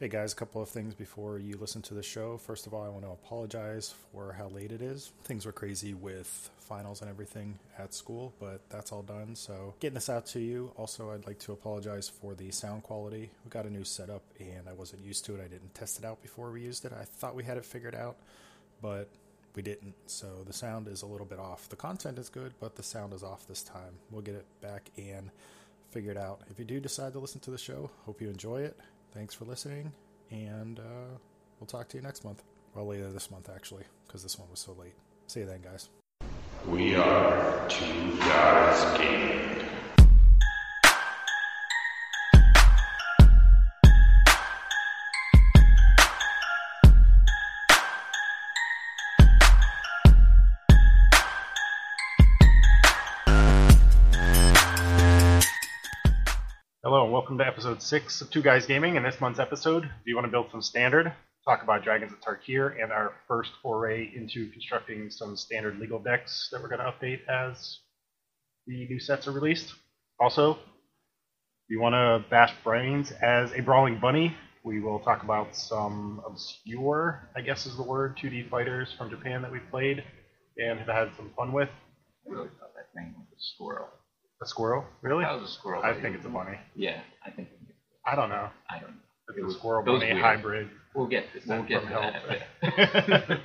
Hey guys, a couple of things before you listen to the show. First of all, I want to apologize for how late it is. Things were crazy with finals and everything at school, but that's all done. So, getting this out to you. Also, I'd like to apologize for the sound quality. We got a new setup and I wasn't used to it. I didn't test it out before we used it. I thought we had it figured out, but we didn't. So, the sound is a little bit off. The content is good, but the sound is off this time. We'll get it back and figure it out. If you do decide to listen to the show, hope you enjoy it. Thanks for listening, and uh, we'll talk to you next month. Well, later this month, actually, because this one was so late. See you then, guys. We are two guys gaming. Welcome to episode six of Two Guys Gaming. In this month's episode, do you want to build some standard? Talk about Dragons of Tarkir and our first foray into constructing some standard legal decks that we're going to update as the new sets are released. Also, if you want to bash brains as a brawling bunny, we will talk about some obscure, I guess is the word, 2D fighters from Japan that we've played and have had some fun with. I really thought that thing was a squirrel. A squirrel? Really? That was a squirrel. I think it's a bunny. Yeah, I think. I don't know. I don't know. It's It a was- squirrel bunny hybrid. We'll get to, we'll get that.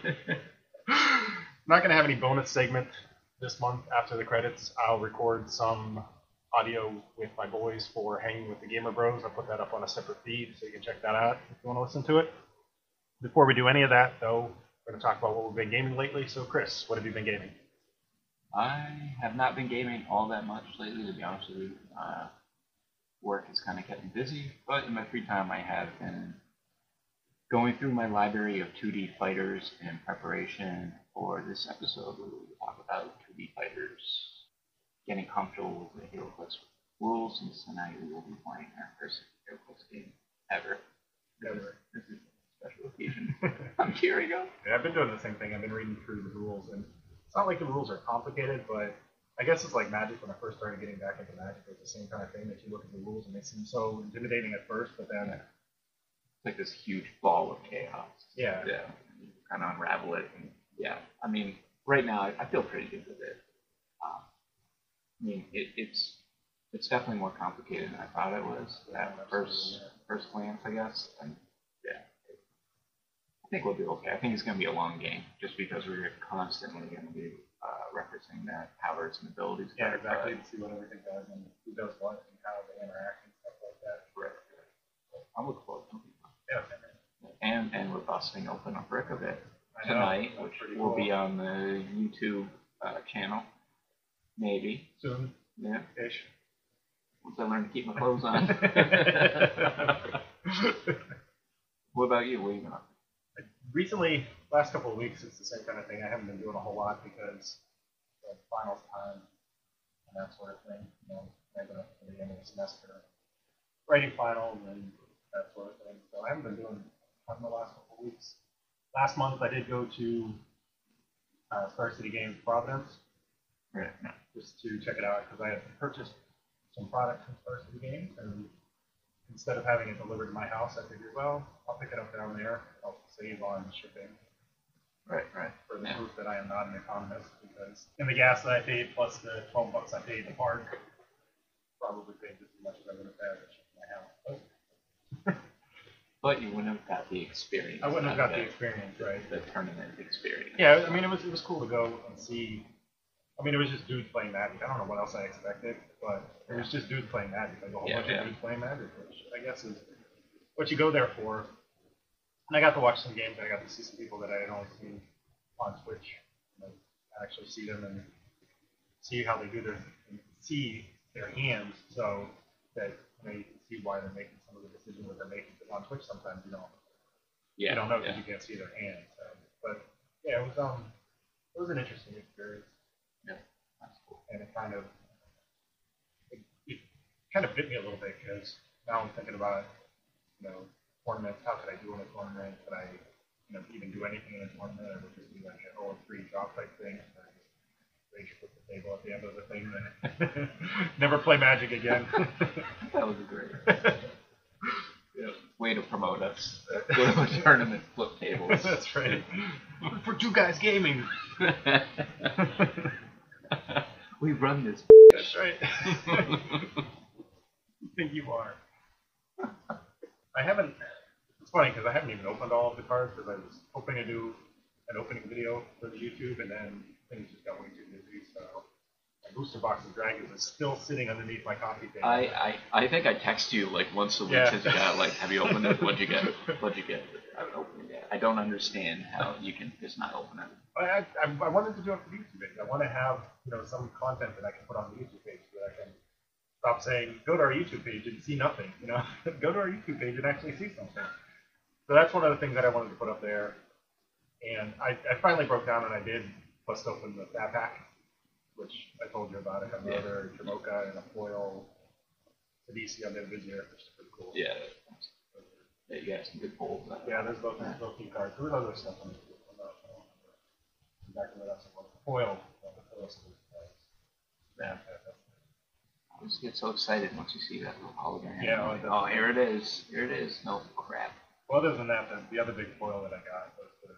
not going to have any bonus segment this month after the credits. I'll record some audio with my boys for Hanging with the Gamer Bros. I'll put that up on a separate feed so you can check that out if you want to listen to it. Before we do any of that, though, we're going to talk about what we've been gaming lately. So, Chris, what have you been gaming? I have not been gaming all that much lately, to be honest with you. Uh, work has kind of kept me busy, but in my free time, I have been going through my library of 2D fighters in preparation for this episode where we talk about 2D fighters getting comfortable with the HeroClix rules, and tonight we will be playing our first HeroClix game ever. Ever. This is a special occasion. I'm cheering up. Yeah, I've been doing the same thing. I've been reading through the rules, and it's not like the rules are complicated, but I guess it's like Magic when I first started getting back into Magic. It was the same kind of thing that you look at the rules and they seem so intimidating at first, but then It's like this huge ball of chaos. Yeah. Yeah. You kind of unravel it. And yeah. I mean, right now, I, I feel pretty good with it. Um, I mean, it, it's it's definitely more complicated than I thought it was at first first glance, I guess. And yeah, I think we'll do okay. I think it's going to be a long game, just because we're constantly going to be uh, referencing that powers and abilities. yeah, card, exactly to see what everything does and who does what and how they interact and stuff like that. Right. I'm looking forward to it. Yeah, And and we're busting open a brick of it. Tonight, which will cool. be on the YouTube uh, channel. Maybe. soon Yeah. ish. Once I learn to keep my clothes on. what about you? What are you gonna? Recently, last couple of weeks, it's the same kind of thing. I haven't been doing a whole lot because the finals time and that sort of thing. You know, up for the end of the semester, writing finals and that sort of thing. So I haven't been doing in the last couple of weeks. Last month, I did go to uh, Star City Games Providence Right. Just to check it out because I had purchased some products from Star City Games, and instead of having it delivered to my house, I figured, well, I'll pick it up down there. I'll save on shipping Right. Right. for the Yeah. proof that I am not an economist because in the gas that I paid plus the 12 bucks I paid to park, probably paid just as much as I would have had to ship my house. But you wouldn't have got the experience. I wouldn't have got the it, experience, right? The tournament experience. Yeah, I mean, it was it was cool to go and see. I mean, it was just dudes playing Magic. I don't know what else I expected, but it was just dudes playing Magic, like a whole Yeah, bunch yeah. of dudes playing Magic, which I guess is what you go there for. And I got to watch some games. and I got to see some people that I had only seen on Twitch. You know, actually see them and see how they do their see their hands, so that you know you can see why they're making some of the decisions that they're making. Because on Twitch, sometimes you don't Yeah. you don't know because yeah. you can't see their hands. So. But yeah, it was um, it was an interesting experience, That's cool. and it kind of it, it kind of bit me a little bit because now I'm thinking about you know tournaments. How could I do in a tournament? Could I you know even do anything in a tournament, or would it just be like an 0 3 drop type thing? Or just rage quit the table at the end of the thing, then never play Magic again. That was great. yeah. way to promote us. Go to a tournament, flip tables. That's right. For two guys gaming. we run this. That's right. you think you are? I haven't. Funny because I haven't even opened all of the cards because I was hoping to do an opening video for the YouTube, and then things just got way too busy. So my booster box of dragons is still sitting underneath my coffee table. I, I, I think I text you like once a week Yeah. since you got like, have you opened it? What'd you get? What'd you get? I haven't opened it yet. I don't understand how you can just not open it. I, I, I wanted to do it for the YouTube page. I want to have you know some content that I can put on the YouTube page so that I can stop saying go to our YouTube page and see nothing. You know, go to our YouTube page and actually see something. So that's one of the things that I wanted to put up there. And I, I finally broke down and I did bust open the Fat Pack, which I told you about. I have Yeah. another Dromoka and a foil Sidisi, Undead Vizier, which is pretty cool. Yeah. Yeah, you got some good polls. Yeah, there's both there's both key cards. There was other stuff on the on the- on the back of it. That's what foil. the foil stuff, Yeah. I always get so excited once you see that little hologram. Yeah, oh, here it is. Here it is. No crap. Well, other than that, the, the other big foil that I got was the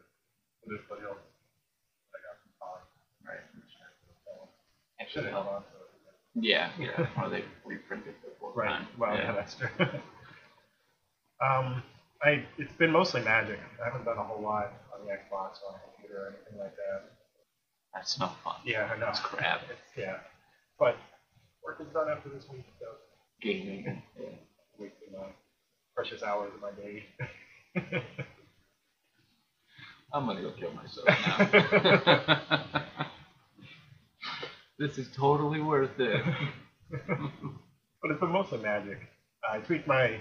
the foothills that I got from Colin. Right. I should have held on to it. yeah, yeah. Or they reprinted the full Right. time. Well, yeah, that's true. um, I it's been mostly Magic. I haven't done a whole lot on the Xbox or on the computer or anything like that. That's no fun. Yeah, I know. That's crap. It's, yeah, but work is done after this week, so Gaming. Yeah. wasting my precious hours of my day. I'm gonna go kill myself now. this is totally worth it. but it's been mostly Magic. I tweaked my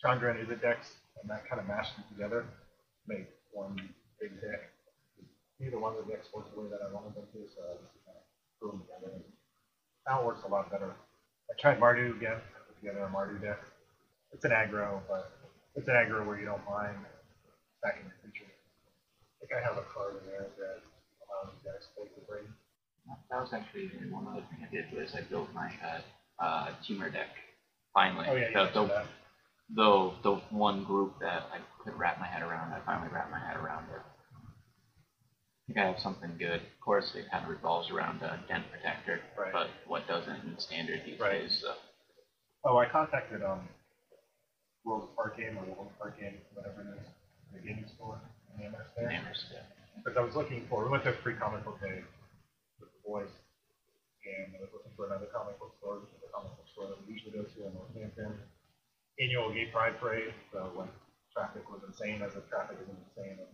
Chandra and Izzet decks, and that kind of mashed them together, made one big deck. Neither one of the decks worked the way that I wanted them to, so I just kind of threw them together. Now it works a lot better. I tried Mardu again, I put together a Mardu deck. It's an aggro, but it's an aggro where you don't mind stacking the creature. I think I have a card in there that allows you guys to take the brain. That was actually one other thing I did was I built my uh, uh, Temur deck. Finally, Oh yeah, you the, the, that. the the one group that I could wrap my head around. I finally wrapped my head around it. I think I have something good. Of course, it kind of revolves around uh, Den Protector, Right. but what doesn't in standard these Right. days? So. Oh, I contacted um, World Park Game or World Park Game, whatever it is, the gaming store in Amherst there. Nammers, yeah. Because I was looking for, we went to free comic book day with the boys, and I was looking for another comic book store, which is the comic book store that we usually go to in Northampton. Annual Gay Pride Parade, so when traffic was insane, as the traffic is insane in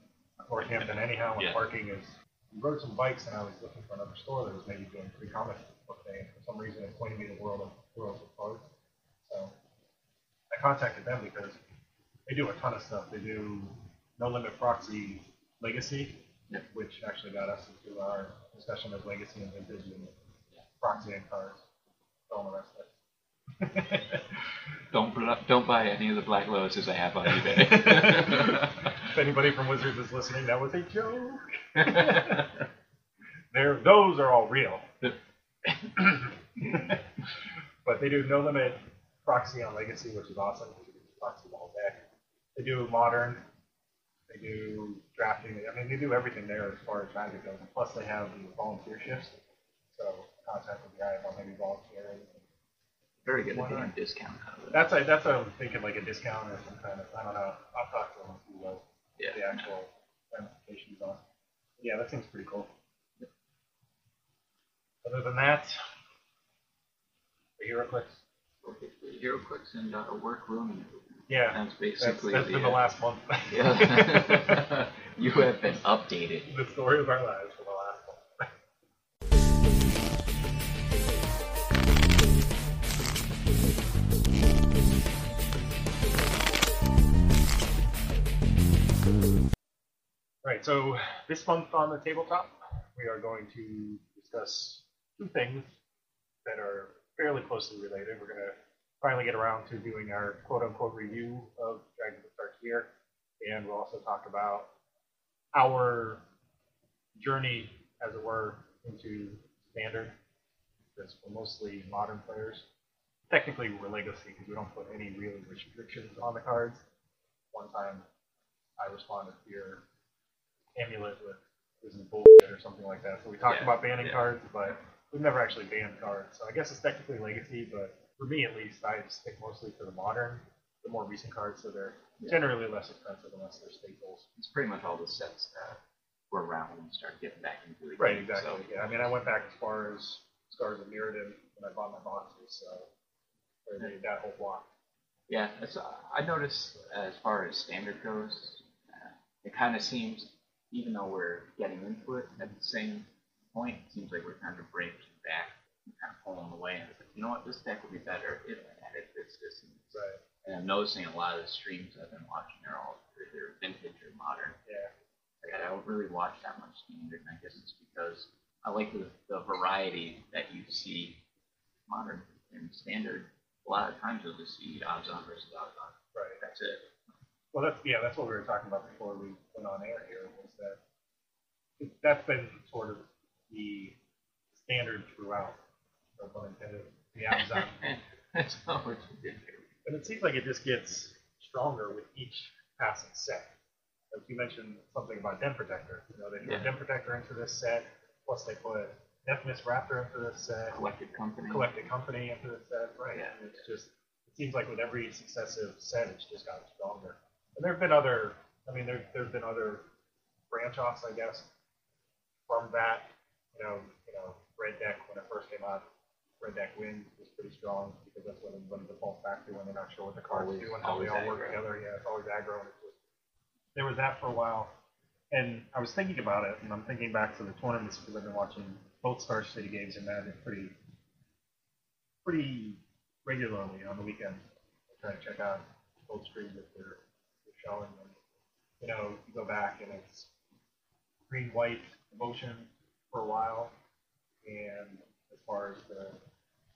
Northampton anyhow, when Yeah. parking is. We rode some bikes, and I was looking for another store that was maybe doing free comic book day, and for some reason it pointed me to World of World of Cards. So I contacted them because they do a ton of stuff. They do No Limit Proxy Legacy, which actually got us into our discussion of Legacy and Vintage and Proxy and cards. All the rest of it. Don't don't buy any of the Black Lotuses I have on eBay. if anybody from Wizards is listening, that was a joke. They're, those are all real. but they do no limit proxy on Legacy, which is awesome. because you can proxy whole deck. They do modern. They do drafting. I mean, they do everything there as far as magic goes. Plus, they have the volunteer shifts. So contact with the guy about maybe volunteering. Very good at getting a discount out of it. That's a, that's I'm thinking like a discount or some kind of. I don't know. I'll talk to them and see what yeah. the actual ramifications are. Yeah, that seems pretty cool. Other than that, the HeroClix and uh, a work everything. Yeah, That's basically that's the, been the uh, last month. Yeah. you have been updated. the story of our lives for the last month. Right, so this month on the tabletop, we are going to discuss two things that are fairly closely related. We're going to finally get around to doing our quote unquote review of Dragons of here, and we'll also talk about our journey, as it were, into standard, because we're mostly modern players. technically we're legacy because we don't put any really restrictions on the cards. One time I responded to your amulet with this is bullshit or something like that. So we talked Yeah, about banning yeah. cards, but we've never actually banned cards. So I guess it's technically legacy, but for me at least, I stick mostly to the modern, the more recent cards, so they're Yeah. generally less expensive unless they're staples. It's pretty much all the sets that were around when we started getting back into the Right, exactly. So, Yeah, I mean, I went back as far as Scars of Mirrodin when I bought my boxes, so or the- that whole block. Yeah, it's, uh, I noticed as far as standard goes, uh, it kind of seems, even though we're getting into it, at the same point, it seems like we're kind of breaking back kind of pulling away. And it's like, you know what, this deck would be better if I added this, this, and this. Right. And I'm noticing a lot of the streams I've been watching are all either vintage or modern. Yeah. Like, I don't really watch that much standard, and I guess it's because I like the, the variety that you see modern and standard. A lot of times you'll just see Abzan versus Abzan. Right. That's it. Well, that's yeah, that's what we were talking about before we went on air here. Was that that's been sort of the standard throughout. No pun intended. The Abzan, That's not what you did here. and it seems like it just gets stronger with each passing set. Like you mentioned something about Den Protector. You know, they put Yeah. Den Protector into this set. Plus, they put Mist Raptor into this set. Collected company. Collected Company into this set. Right. Yeah. And it's just it seems like with every successive set, it's just gotten stronger. And there have been other. I mean, there there've been other branch offs, I guess, from that. You know, you know, Red Deck when it first came out, Red Deck Win was pretty strong because that's what everybody defaults back to when they're not sure what the cards Always- do and how they all work together. Yeah, it's always aggro. And it's just, there was that for a while. And I was thinking about it, and I'm thinking back to the tournaments because I've been watching both Star City games and Magic pretty, pretty regularly on the weekends. I try to check out both streams that they're, they're showing. And, you know, you go back and it's green white emotion for a while, and as far as the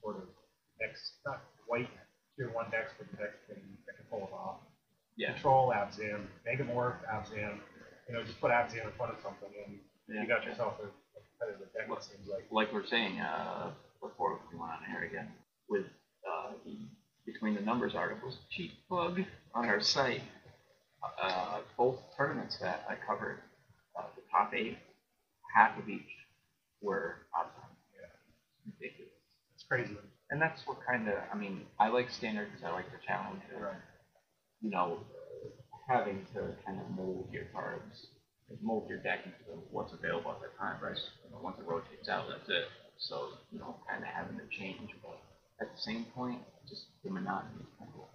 sort of next, not white tier one decks, but the decks can, that can pull it off. Yeah. Control, Abzan, Megamorph, Abzan. You know, just put Abzan in front of something, and you got yourself a, a competitive deck. It seems like. Like we're saying uh, before we went on air again, with uh, the Between the Numbers articles, cheap plug on our site, uh, both tournaments that I covered, uh, the top eight, half of each were on. Yeah, Ridiculous. it's crazy. And that's what kind of, I mean, I like standard because I like the challenge. of, Right. You know, having to kind of mold your cards, mold your deck into what's available at the time, right? You know, once it rotates out, that's it. So, you know, kind of having to change, but at the same point, just the monotony kind of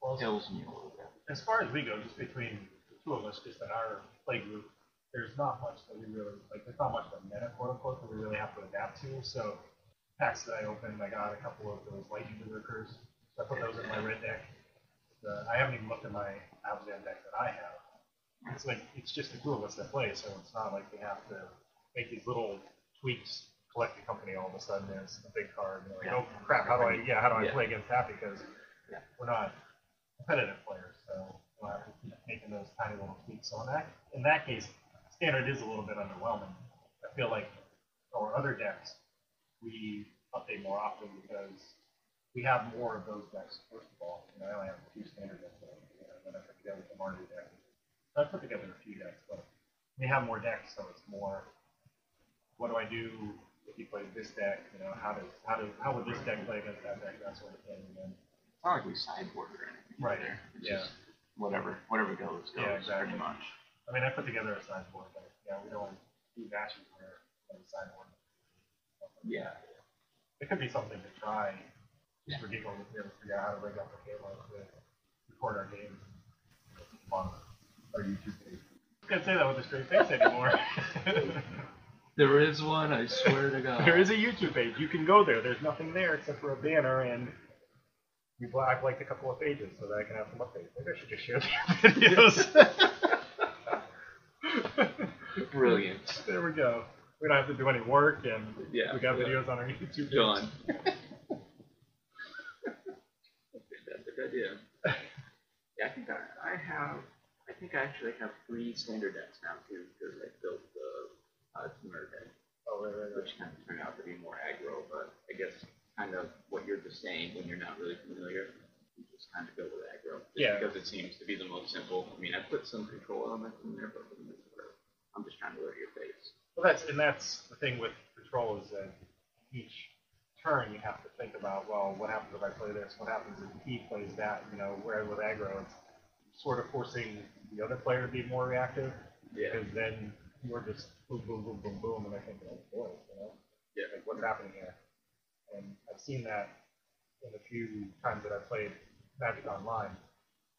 Well, kills me a little bit. as far as we go, just between the two of us, just in our play group, there's not much that we really like. There's not much of a meta, quote unquote, that we really have to adapt to. So packs that I opened, I got a couple of those lightning berserkers. So I put those in my red deck. The, I haven't even looked at my Abzan deck that I have. It's like it's just the two of us that play, so it's not like we have to make these little tweaks. Collecting company all of a sudden is a big card. You're like, Yeah. oh crap! How do I? Yeah, how do I Yeah. play against that? Because Yeah. we're not competitive players, so we'll have to keep making those tiny little tweaks. So in that in that case, standard is a little bit underwhelming. I feel like our other decks we update more often because we have more of those decks. First of all, you know, I only have two standard decks, I- you know, then I put together the Mardu deck. I put together a few decks, but we have more decks, so it's more. What do I do if you play this deck? You know, how does how does how would this deck play against that deck? That sort of thing. And then It's not like we sideboard or anything. Right, There. It's yeah. just whatever, whatever goes, goes Yeah, exactly. pretty much. I mean, I put together a sideboard, but yeah, we don't do matches where we sideboard. Yeah. It could be something to try, just for giggles, if we ever figure out how to rig up the camera to record our games on our YouTube page. I Can't say that with a straight face anymore. There is one, I swear to God. there is a YouTube page. You can go there. There's nothing there except for a banner, and li- I've liked a couple of pages so that I can have some updates. Maybe I should just share the videos. Brilliant. there we go. We don't have to do any work, and Yeah, we got yeah. videos on our YouTube page. Done. That's a good idea. Yeah, I think I, I have. I think I actually have three standard decks now too, because I built the uh, Temur deck, Oh, right, right, right. which kind of turned out to be more aggro. But I guess kind of what you're just saying when you're not really familiar. You just kind of go with aggro. Just Yeah. Because it seems to be the most simple. I mean, I put some control elements in there, but for the most part, I'm just trying to your face. Well, that's and that's the thing with control is that each turn you have to think about. Well, what happens if I play this? What happens if he plays that? You know, whereas with aggro, it's sort of forcing the other player to be more reactive because then you're just boom, boom, boom, boom, boom, and I think, oh boy, you know, Yeah. like what's happening here? And I've seen that in a few times that I've played Magic Online.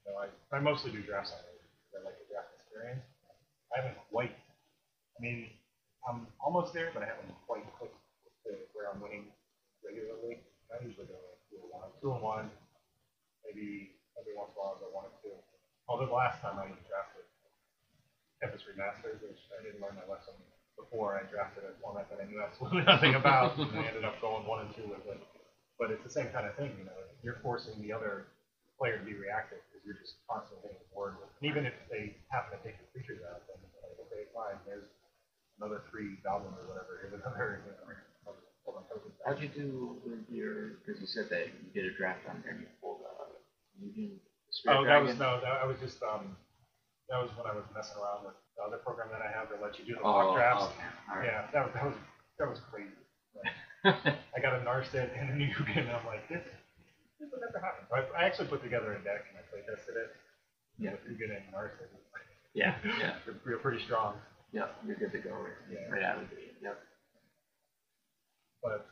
You know, I, I mostly do drafts on it. I like the draft experience. I haven't quite. Mean, I'm almost there, but I haven't quite clicked to where I'm winning regularly. I usually go like two and one, two and one, maybe every once in a while I go one and two. Although the last time I drafted Tempest Remastered, which I didn't learn my lesson before I drafted a format that I knew absolutely nothing about, and I ended up going one and two with it. But it's the same kind of thing, you know. You're forcing the other player to be reactive because you're just constantly hitting the board. And even if they happen to take the creatures out, then like, okay, fine, there's another three goblins or whatever. Here's another, you know, I'll just pull my tokens out. How'd you do with your? Because you said that you did a draft on there and you pulled uh, Union Oh, Spirit that was no, that, I was just um, that was when I was messing around with the other program that I have that lets you do the Oh, mock drafts. okay. All right. Yeah, that was that was that was crazy. I got a Narset and a Nuke, and I'm like, this, this would never happen. So I, I actually put together a deck and I play tested it. Yeah. With Nuke and Narset. yeah, yeah, They're, they're pretty strong. Yeah. You're good to go right, Yeah. right out of the gate. Yep. But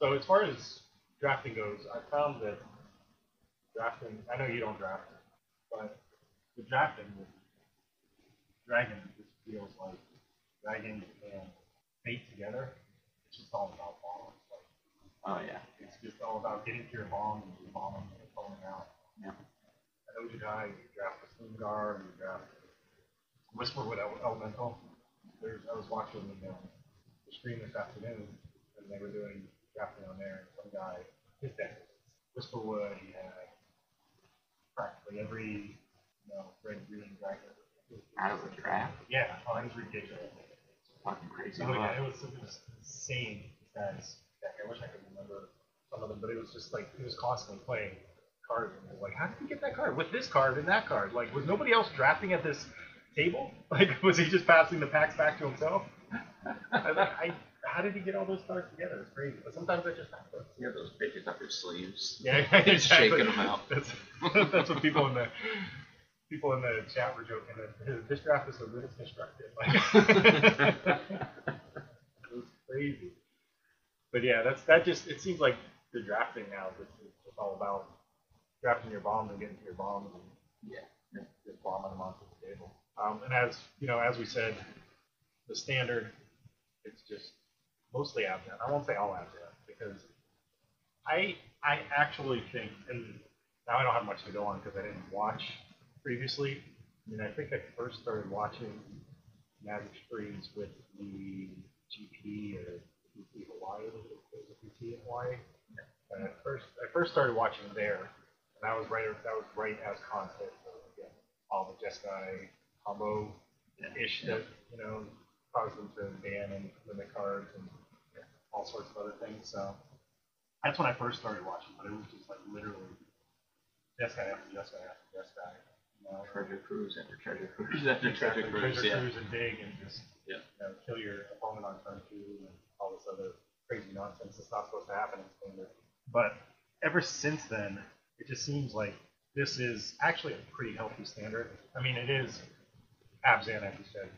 so as far as drafting goes, I found that drafting. I know you don't draft, but the drafting with Dragon just feels like Dragon and Fate together. It's just all about bombs. Like Oh yeah. it's just all about getting to your bomb and your bombing and pulling out. Yeah. I know you die, you draft a the and you draft Whisperwood Ele- Elemental. There's, I was watching the, um, the stream this afternoon, and they were doing drafting on there, and some guy, his deck was Whisperwood, he had practically every, you know, red, green, dragon. Out of the draft. Yeah, oh, it was ridiculous. Fucking crazy. So, yeah, it was, it was insane, guys. Deck. I wish I could remember some of them, but it was just like, he was constantly playing cards, and it was like, how did he get that card? With this card and that card? Like, was nobody else drafting at this table? Like, was he just passing the packs back to himself? I, I, how did he get all those cards together? It's crazy. But sometimes I just happens. You have those bitches up your sleeves. Yeah, exactly. them out. That's, that's what people in the people in the chat were joking that this draft is good it's constructed. Like, it was crazy. But yeah, that's that just it seems like the drafting now is just, just all about drafting your bombs and getting to your bombs and Yeah. just bombing them onto the table. Um, and as you know, as we said, the standard it's just mostly absent. I won't say all absent because I I actually think, and now I don't have much to go on because I didn't watch previously. I mean, I think I first started watching Magic streams with the GP or PT Hawaii. There's a PT in Hawaii. And at first, I first started watching there, and that was right. That was right as content. So again, all the Jeskai combo ish that you know caused them to ban and limit cards and all sorts of other things. So that's when I first started watching, but it was just like literally Jeskai after Jeskai after Jeskai. You know, Treasure cruise after treasure cruise after treasure Exactly, cruise. treasure Yeah. cruise and dig and just Yeah. you know, kill your opponent on turn two and all this other crazy nonsense that's not supposed to happen in standard. But ever since then, it just seems like this is actually a pretty healthy standard. I mean, it is Abzan, as you said.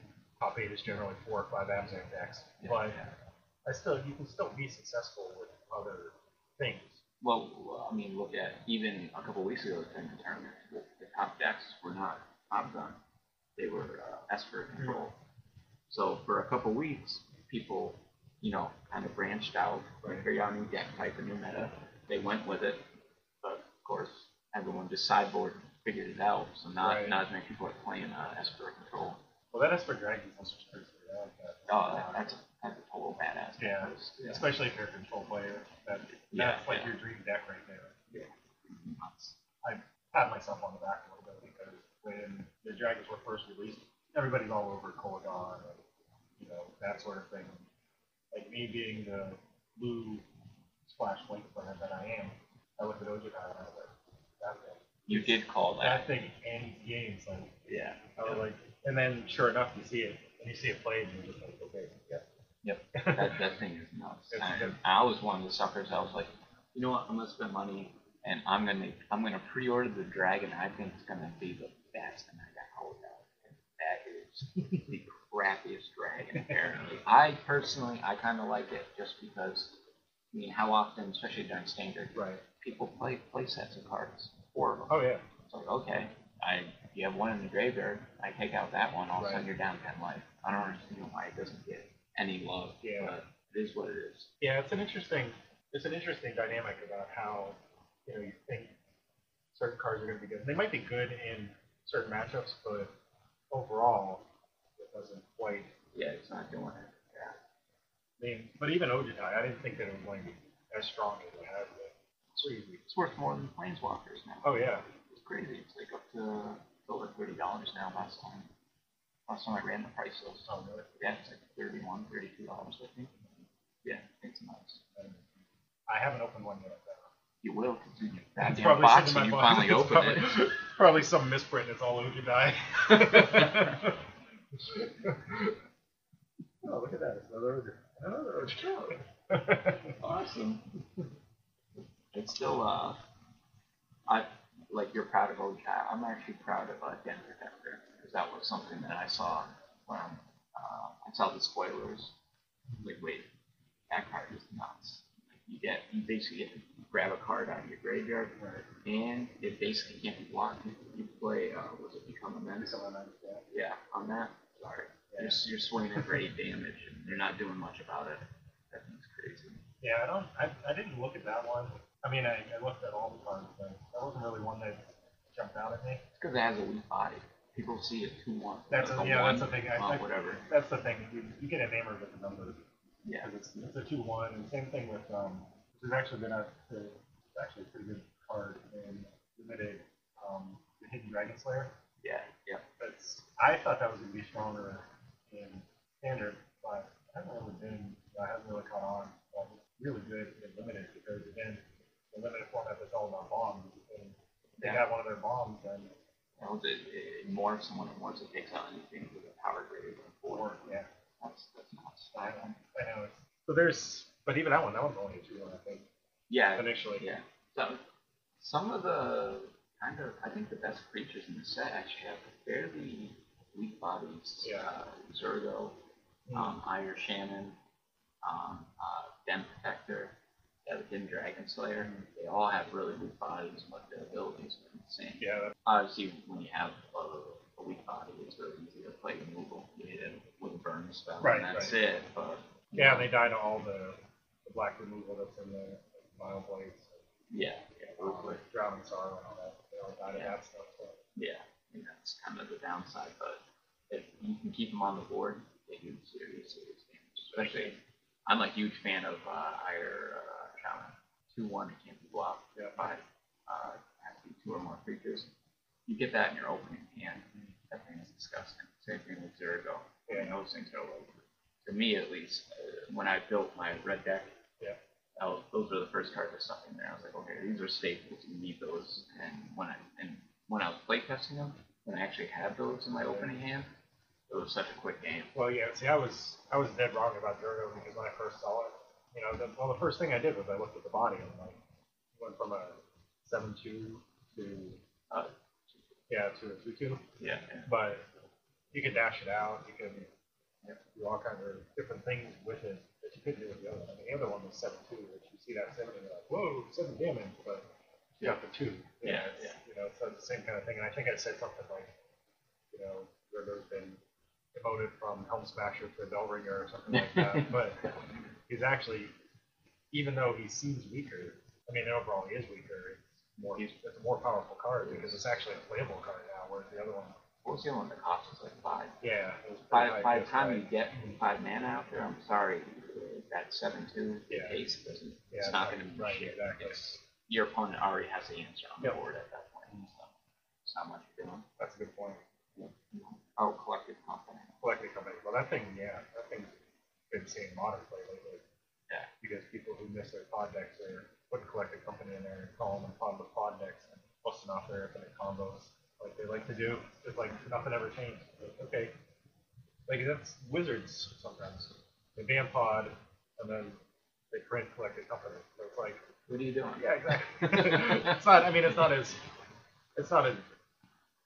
Top eight is generally four or five Abzan decks, Yeah. but I still you can still be successful with other things. Well, I mean, look at even a couple weeks ago during the tournament, the, the top decks were not Abzan. They were uh, Esper control. So for a couple weeks, people, you know, kind of branched out, Right. figured out a new deck type, a new meta. They went with it, but of course, everyone just sideboard figured it out. So not Right. not as many people are playing uh, Esper control. Well, that Esper Dragon is also crazy. I like that. Oh, that, that's a, that's a total badass. Yeah, yeah. especially if you're a control player. That, Yeah, that's like yeah. your dream deck right there. Yeah. I pat myself on the back a little bit because when the dragons were first released, everybody's all over Kolaghan and you know that sort of thing. Like me being the blue Splash Link player that I am, I looked at Ojutai and I was like, that thing, You did call that. that thing ends games. Like, Yeah. I was like, and then sure enough, you see it, and you see it played, and you're just like, okay, yeah. Yep. That, that thing is nuts. I. I was one of the suckers. I was like, you know what? I'm gonna spend money, and I'm gonna I'm gonna pre-order the dragon. I think it's gonna be the best, and I got hold of it. And that is the crappiest dragon. Apparently, I personally I kind of like it just because. I mean, how often, especially during standard, Right. people play play sets of cards, four of them. Oh yeah. It's like, okay, I you have one in the graveyard, I take out that one, all of a sudden you're down ten life. I don't understand why it doesn't get any love. Yeah. But it is what it is. Yeah, it's an interesting, it's an interesting dynamic about how, you know, you think certain cards are going to be good. They might be good in certain matchups, but overall, it doesn't quite. Yeah, it's not doing it. Yeah. I mean, but even Ojutai, I didn't think that it was going to be as strong as it has been. It's crazy. It's worth more than planeswalkers now. Oh yeah. It's crazy. It's like up to over thirty dollars now last time. Last time I ran the price list. Oh really? Yeah, it's like 31 dollars, I think. Yeah, it's nice. I haven't opened one yet. though. You will, continue. you It's that damn probably box sitting when you box. finally It's open probably, it. Probably some misprint. It's all over your die. oh, look at that! It's another Ojutai. Another Ojutai. Awesome. It's still, uh, I, like, you're proud of OJ. I'm actually proud of uh, Den Protector, because that was something that I saw when uh, I saw the spoilers. Like, wait, that card is nuts. Like, you get, you basically get to grab a card out of your graveyard, and it basically can't be blocked. You play, uh, was it Become Immense? Yeah, on that, sorry. You're, you're swinging for eight damage, and you're not doing much about it. That thing's crazy. Yeah, I don't. I, I didn't look at that one. I mean, I, I looked at all the cards, but that wasn't really one that jumped out at me. It's because it has a weak body. People see it two one. That's a, yeah, that's the thing. I, I, whatever. That's the thing. You, you get enamored with the numbers Yeah. because it's, it's a two one, and same thing with um, which has actually been a it's actually a pretty good card in limited um, the Hidden Dragon Slayer. Yeah. Yeah. That's I thought that was gonna be stronger in standard, but it hasn't really been. Uh, hasn't really caught on. But it's really good in limited because again, the limited format that's all about bombs. And if they have one of their bombs, then You know, it, it morphs, and when it morphs, it takes out anything with a power greater than four. or yeah. That's that's. I know. I know. It's, so there's, but even that one, that one's only a two one, I think, Yeah. initially. Yeah. So some of the kind of I think the best creatures in the set actually have fairly weak bodies. Yeah. Uh, Zurgo, Mm. um, Ire Shaman, um, uh, Den Protector, yeah, the Hidden Dragon Slayer. They all have really weak bodies, but their abilities are insane. Yeah, Obviously, when you have a, a weak body, it's really easy to play removal. You hit it with a burn spell, Right, and that's right. it. But yeah, know, they died to all the, the black removal that's in the Vile Blades, yeah, yeah, real quick. um, Drown in Sorrow and all that. They all died Yeah. of that stuff. So. Yeah, mean, that's kind of the downside, but if you can keep them on the board, they do serious, serious damage. Especially, I'm a huge fan of uh, Ire uh, Shaman. 2 1, it can't be blocked. Yeah. Five, uh, has to be two or more creatures. You get that in your opening hand, that thing is disgusting. Same thing with Zurgo. I mean, those things are like, to me at least, uh, when I built my red deck, Yeah. was, those were the first cards I stuck in there. I was like, okay, these are staples. You need those. And when I and when I was playtesting them, when I actually had those in my opening hand, it was such a quick game. Well, yeah. See, I was I was dead wrong about Zurgo because when I first saw it, you know, the, well, the first thing I did was I looked at the body and like went from a seven two to Uh, yeah to a two two. yeah, yeah. But you can dash it out. You can do all kinds of different things with it that you couldn't do with the other one. The other one was seven two, which you see that seven and you're like, whoa, seven damage, but you got the two. You Yeah, know, yeah. You know, so it's the same kind of thing. And I think I said something like, you know, where there's been demoted from Helm Smasher to Bellringer or something like that. but he's actually, even though he seems weaker, I mean, overall he is weaker. It's more, it's a more powerful card because it's actually a playable card now, whereas the other one, What was the other one that cost us like five? yeah, it was By, by the time price. you get five mana out there, I'm sorry, that seven two Yeah. case doesn't. Yeah, it's not going to be right, shit. exactly. It's, your opponent already has the answer on the Yep. board at that point. So it's not much you're doing. That's a good point. Oh, collective company. Collecting company. Well, that thing, yeah, that thing's been seeing modern play lately. Yeah. Because people who miss their pod decks or would collect a company in there and calling them pod with pod decks and busting off their infinite combos like they like to do. It's like nothing ever changed. Like, okay. Like that's wizards sometimes. They ban pod and then they print collect a company. So it's like What are you doing? yeah, exactly. it's not. I mean, it's not as it's not as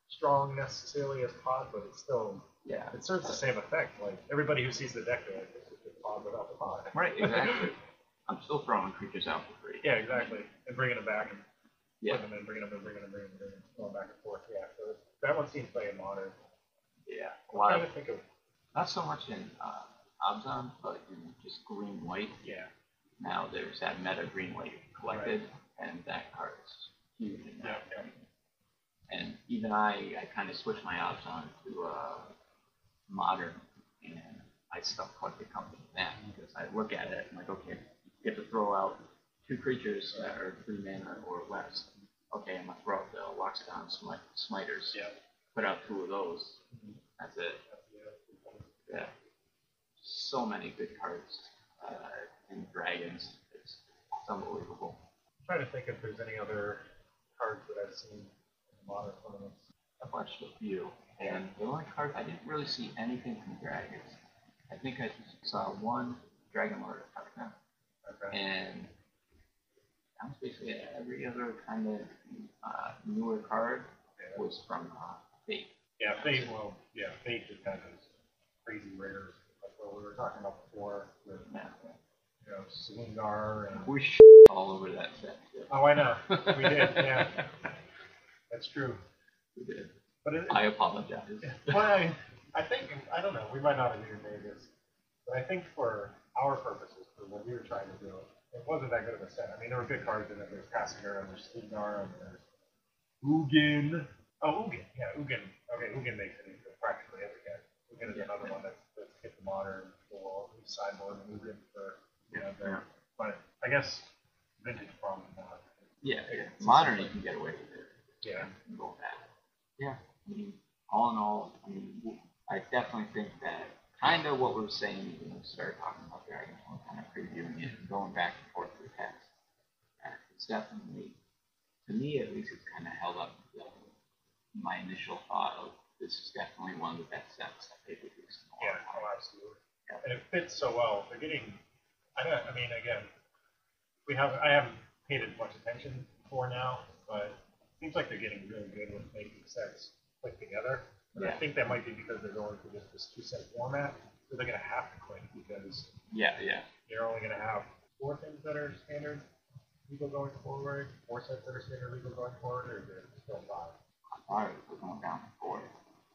strong necessarily as pod, but it's still Yeah. it serves the same effect. Like everybody who sees the deck, they're like, "This is just pod without the pod." Right, exactly. I'm still throwing creatures out for free. Yeah, exactly. And bringing them back and Yeah. putting them in, bringing them in, bringing them in, bringing them in, going back and forth. Yeah, so that one seems play in modern. Yeah. A I'm lot trying of, to think of not so much in uh, but in just green white. yeah, Now there's that meta green white collected, and that card is huge in that. Yeah, And even I, I kind of switched my Abzan to uh, modern, and I stuck collected company then because I look at it and like, okay, you get to throw out two creatures that are three mana or less. Okay, I'm gonna throw out the Loxodon smite, Smiters. yeah. Put out two of those. That's it. Yeah. So many good cards uh, in Dragons. It's, it's unbelievable. I'm trying to think if there's any other cards that I've seen in modern tournaments. I've watched a few, and the only card I didn't really see anything from Dragons. I think I just saw one Dragon Lord card, Okay. and that was basically it. every other kind of uh, newer card Yeah. was from uh, Fate. Yeah, Fate. Well, yeah, Fate just has those crazy rares, like what we were talking about before with Yeah. you know Slingar and. We sh- all over that set. Too. Oh, I know. We did. Yeah, that's true. we did. But it, I apologize. well, I, I think I don't know. We might not have even made this, but I think for our purposes, for what we were trying to do, it wasn't that good of a set. I mean, there were good cards in it. There's Tasigur, and there's Slingar, and there's Ugin. Oh, Ugin. Yeah, Ugin. Okay, Ugin makes it into practically every deck. Ugin is another one that's, that's hit the modern for sideboard and Ugin for you know. Yeah. But I guess vintage problem not. Yeah, yeah. Modern, you can get away with it. Yeah. go back. Yeah, mean, all in all, I mean, I definitely think that kind of what we were saying when we started talking about Dragon Ball, kind of previewing it and going back and forth with text. Uh, it's definitely, to me at least, it's kind of held up the, my initial thought of this is definitely one of the best sets that they've in Yeah, oh, absolutely. And it fits so well. They're getting, I, don't, I mean, again, we have, I haven't paid as much attention before now, but it seems like they're getting really good with making sets click together. And I think that might be because they're going for just this two set format, so they're gonna have to click because Yeah, yeah. you're only gonna have four things that are standard legal going forward, four sets that are standard legal going forward, or is it still five? It was going down to four.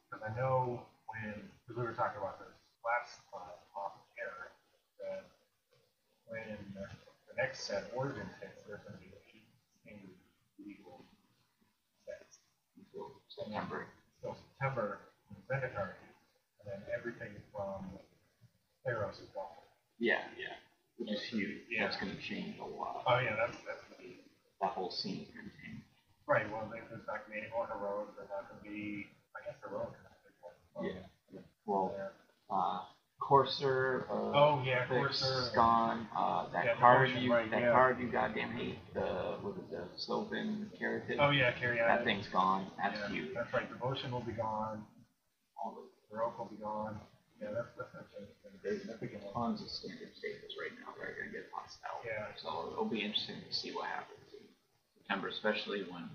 Because I know when, because we were talking about this last time off air, that when the next set Origins hits, there's going to be eight standard legal sets. until September. So September, Zendikar and then everything from Theros is gone. Yeah, yeah. Which is huge. Yeah. That's going to change a lot. Oh yeah, that's that's going to be That whole scene is going to change. right. Well, there's not going to be any more heroics. There's not going to be. I guess heroics is a big one. Yeah. Well, uh, Courser. Uh, Oh yeah, Courser. Gone. Uh, that Yeah, card you, right, that yeah. card you goddamn hate. The what is it, the Sylvan Caryatid. Oh yeah, carry. That thing's gone. That's yeah, huge. That's right. Devotion will be gone. All the, Baroque will be gone. Yeah, that's that's not changing there's tons of standard staples right now that are going to get tossed out. Yeah. So it'll be interesting to see what happens in September, especially when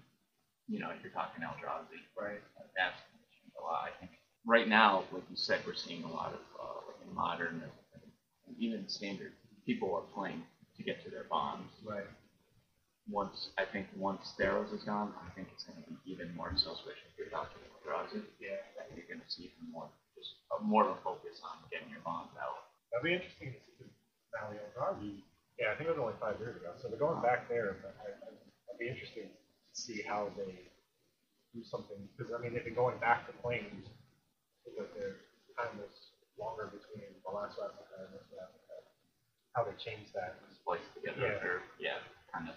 you know you're talking Eldrazi. Right. That's a lot. I think right now, like you said, we're seeing a lot of uh, modern even standard people are playing to get to their bonds. Right. Once I think once Theros is gone, I think it's going to be even more so, especially if you're talking Eldrazi. Yeah. That you're going to see even more, just uh, more of a focus on getting your bonds out. That'd be interesting to see the Eldrazi. Yeah, I think it was only five years ago. So they're going back there, but I, I, I'd be interested to see how they do something because I mean they've been going back to planes because their time was longer between the last Ravnica and this Ravnica. How they changed that. Splice together, Yeah. or yeah, kind of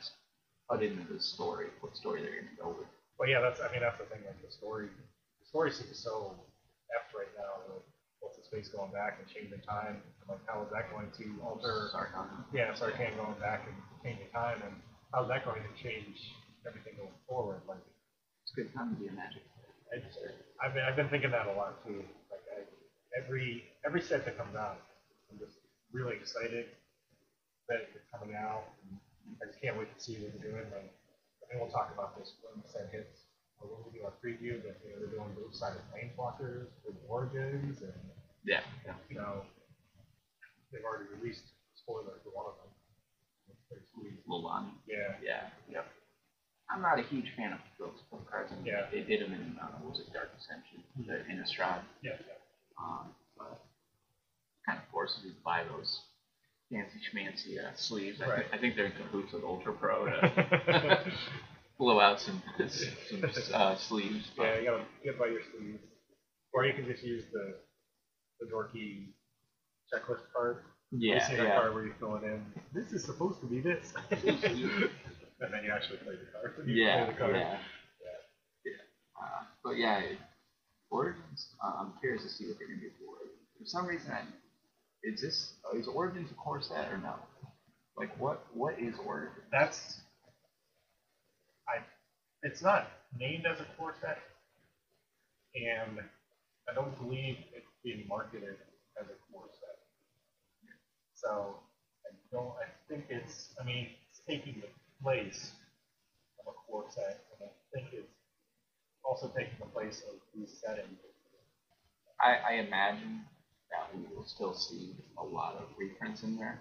put into the story, what story they're going to go with. Well, yeah, that's I mean that's the thing. Like the story, the story seems so effed right now with what's his space going back and changing time. Like, how is that going to alter? Sarkhan. Yeah, Sarkhan going back and changing time, and how's that going to change everything going forward? Like, It's a good time to be a magic it's, I've been, I've been thinking that a lot too. Every every set that comes out, I'm just really excited that it's coming out. I just can't wait to see what they're doing. But I think we'll talk about this when the set hits. Or when we do our preview, but you know, they're doing both sided planeswalkers with origins, and Yeah. yeah. you know, they've already released spoilers for one of them. Sweet. Yeah. Yeah. Yep. I'm not a huge fan of those book cards. I mean, Yeah. They did them in, uh, what was it Dark Ascension, the Innistrad. Yeah. But kind of forces you to buy those fancy schmancy uh, sleeves. I, Right. I think they're in cahoots with Ultra Pro to blow out some, some uh, sleeves. but- Yeah, you gotta get by your sleeves. Or you can just use the the dorky checklist card. yeah, yeah. card where you fill it in. This is supposed to be this. and then you actually play the card. You Yeah, play the card. yeah, yeah. Uh, but yeah, Origins. Uh, I'm curious to see what they're gonna do for. For some reason, I, is this is Origins a core set or no? Like what what is Origins? That's I it's not named as a core set. And I don't believe it's being marketed as a core set. So I don't I think it's I mean it's taking the place of a core set and I think it's also taking the place of resetting. I, I imagine that we will still see a lot of reprints in there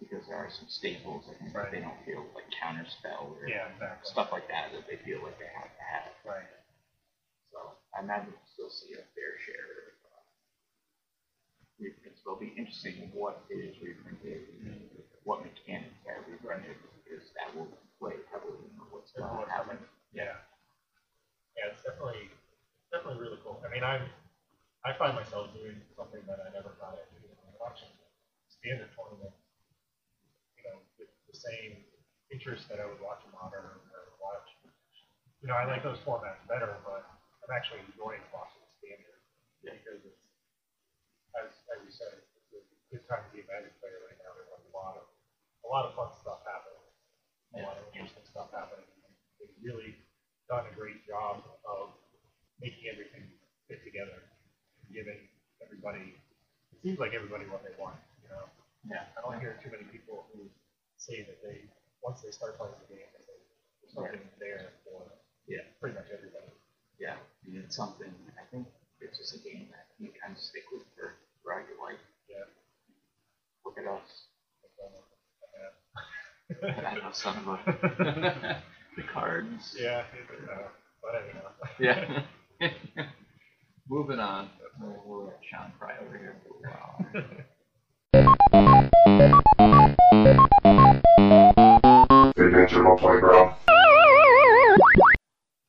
because there are some staples I think that they don't feel like counterspell or Yeah, exactly. stuff like that that they feel like they have to have. Right. So I imagine we'll still see a fair share of uh, reprints. It'll be interesting what is reprinted, and what mechanics are reprinted, because that will play heavily into what's going to happen. Yeah. Yeah, it's definitely definitely really cool. I mean, I'm I find myself doing something that I never thought I'd do. I'm watching standard tournaments, you know, with the same interest that I would watch a modern or watch. You know, I like those formats better, but I'm actually enjoying watching standard because it's as as you said, it's a good time to be a Magic player right now. There's a lot of a lot of fun stuff happening, a lot of interesting stuff happening. They've really done a great job of making everything fit together, and giving everybody. It seems like everybody what they want. You know, Yeah. I don't hear too many people who say that they once they start playing the game, there's something there for Yeah. pretty much everybody. Yeah. And it's something I think it's just a game that you kind of stick with for throughout your life. Yeah. Look at us. I know son of a the cards. Yeah, it, uh, but anyhow. Yeah. Moving on. We'll, we'll let Sean Fry over here for a while. Digital Playground.